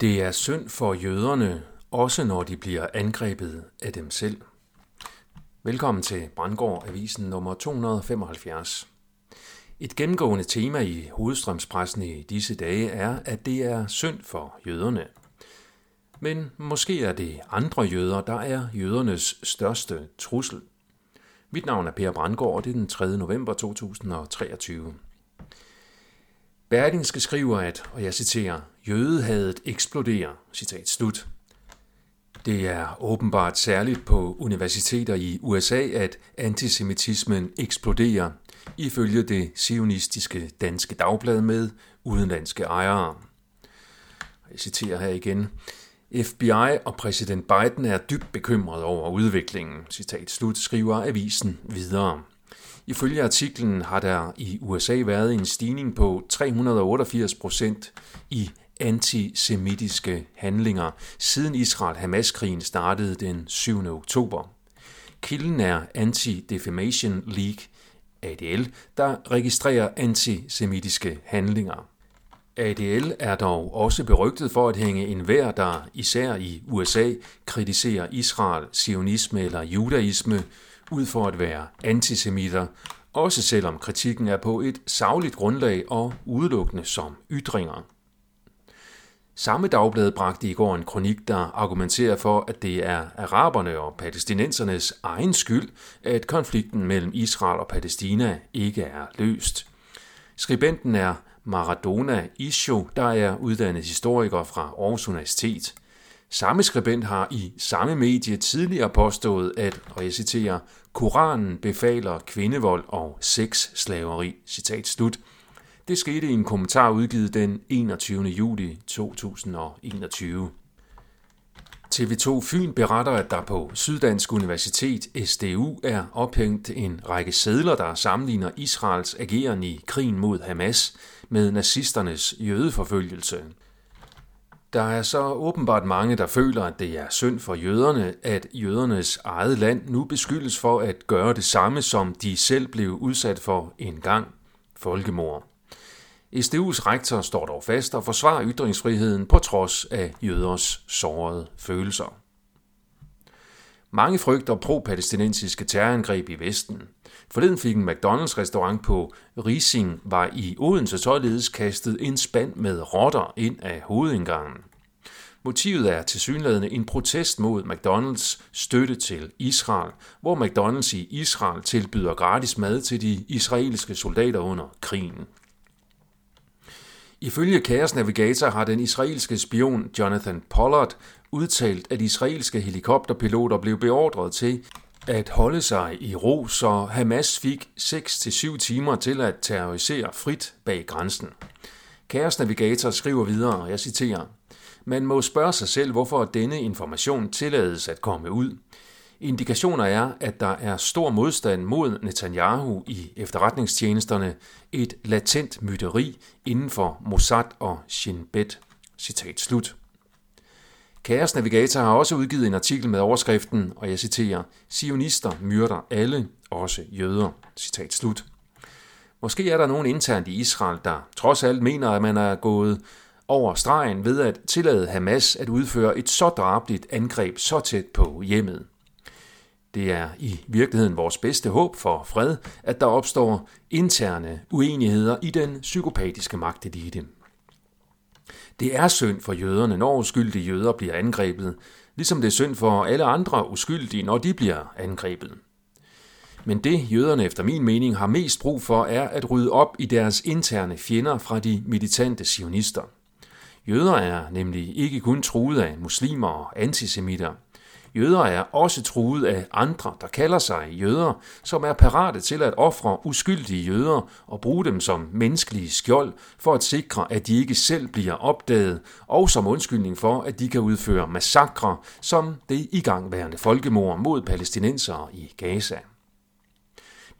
Det er synd for jøderne, også når de bliver angrebet af dem selv. Velkommen til Brandgård Avisen nummer 275. Et gennemgående tema i hovedstrømspressen i disse dage er, at det er synd for jøderne. Men måske er det andre jøder, der er jødernes største trussel. Mit navn er Per Brandgård, og det er den 3. november 2023. Berlingske skriver, at, og jeg citerer, jødehadet eksploderer, citat slut. Det er åbenbart særligt på universiteter i USA, at antisemitismen eksploderer, ifølge det sionistiske danske dagblad med udenlandske ejere. Jeg citerer her igen. FBI og præsident Biden er dybt bekymret over udviklingen, citat slut, skriver avisen videre. Ifølge artiklen har der i USA været en stigning på 388 procent i antisemitiske handlinger, siden Israel-Hamas-krigen startede den 7. oktober. Kilden er Anti-Defamation League, ADL, der registrerer antisemitiske handlinger. ADL er dog også berygtet for at hænge enhver, der især i USA kritiserer Israel, sionisme eller judaisme, ud for at være antisemitter, også selvom kritikken er på et savligt grundlag og udelukkende som ytringer. Samme dagblad bragte i går en kronik, der argumenterer for, at det er araberne og palæstinensernes egen skyld, at konflikten mellem Israel og Palæstina ikke er løst. Skribenten er Maradona Isho, der er uddannet historiker fra Aarhus Universitet. Samme skribent har i samme medie tidligere påstået, at, og jeg citerer, Koranen befaler kvindevold og sexslaveri, citat slut. Det skete i en kommentar udgivet den 21. juli 2021. TV2 Fyn beretter, at der på Syddansk Universitet SDU er ophængt en række sædler, der sammenligner Israels ageren i krigen mod Hamas med nazisternes jødeforfølgelse. Der er så åbenbart mange, der føler, at det er synd for jøderne, at jødernes eget land nu beskyldes for at gøre det samme, som de selv blev udsat for en gang folkemord. SDU's rektor står dog fast og forsvarer ytringsfriheden på trods af jøders sårede følelser. Mange frygter pro-palæstinensiske terrorangreb i Vesten. Forleden fik en McDonald's-restaurant på Rising var i Odense således kastet en spand med rotter ind af hovedindgangen. Motivet er tilsyneladende en protest mod McDonald's støtte til Israel, hvor McDonald's i Israel tilbyder gratis mad til de israelske soldater under krigen. Ifølge Chaos Navigator har den israelske spion Jonathan Pollard udtalt, at israelske helikopterpiloter blev beordret til at holde sig i ro, så Hamas fik 6-7 timer til at terrorisere frit bag grænsen. Chaos Navigator skriver videre, og jeg citerer, Man må spørge sig selv, hvorfor denne information tillades at komme ud. Indikationer er, at der er stor modstand mod Netanyahu i efterretningstjenesterne, et latent myteri inden for Mossad og Shin Bet. Citat slut. Kaos Navigator har også udgivet en artikel med overskriften, og jeg citerer, Sionister myrder alle, også jøder. Citat slut. Måske er der nogen internt i Israel, der trods alt mener, at man er gået over stregen ved at tillade Hamas at udføre et så drabligt angreb så tæt på hjemmet. Det er i virkeligheden vores bedste håb for fred, at der opstår interne uenigheder i den psykopatiske magtelite. Det er synd for jøderne, når uskyldige jøder bliver angrebet, ligesom det er synd for alle andre uskyldige, når de bliver angrebet. Men det jøderne efter min mening har mest brug for, er at rydde op i deres interne fjender fra de militante sionister. Jøder er nemlig ikke kun truet af muslimer og antisemitter – Jøder er også truet af andre, der kalder sig jøder, som er parate til at ofre uskyldige jøder og bruge dem som menneskelige skjold for at sikre, at de ikke selv bliver opdaget, og som undskyldning for, at de kan udføre massakre som det igangværende folkemord mod palæstinensere i Gaza.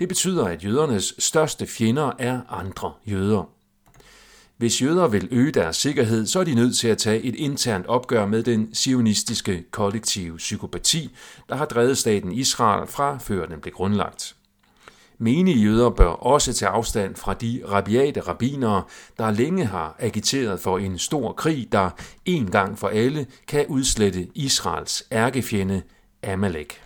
Det betyder, at jødernes største fjender er andre jøder. Hvis jøder vil øge deres sikkerhed, så er de nødt til at tage et internt opgør med den sionistiske kollektive psykopati, der har drevet staten Israel fra før den blev grundlagt. Menige jøder bør også tage afstand fra de rabiate rabinere, der længe har agiteret for en stor krig, der en gang for alle kan udslette Israels ærkefjende Amalek.